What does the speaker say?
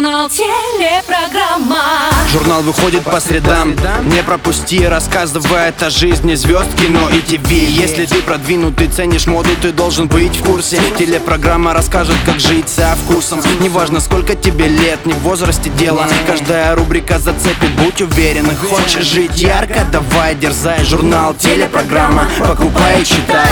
Журнал телепрограмма Журнал выходит по средам. Не пропусти, рассказывает о жизни звезд кино и ТВ Если ты продвинутый, ценишь моду, ты должен быть в курсе. Телепрограмма расскажет, как жить со вкусом. Неважно, сколько тебе лет, не в возрасте дело. Каждая рубрика зацепит, будь уверен Хочешь жить ярко, давай дерзай. Журнал телепрограмма, покупай и читай.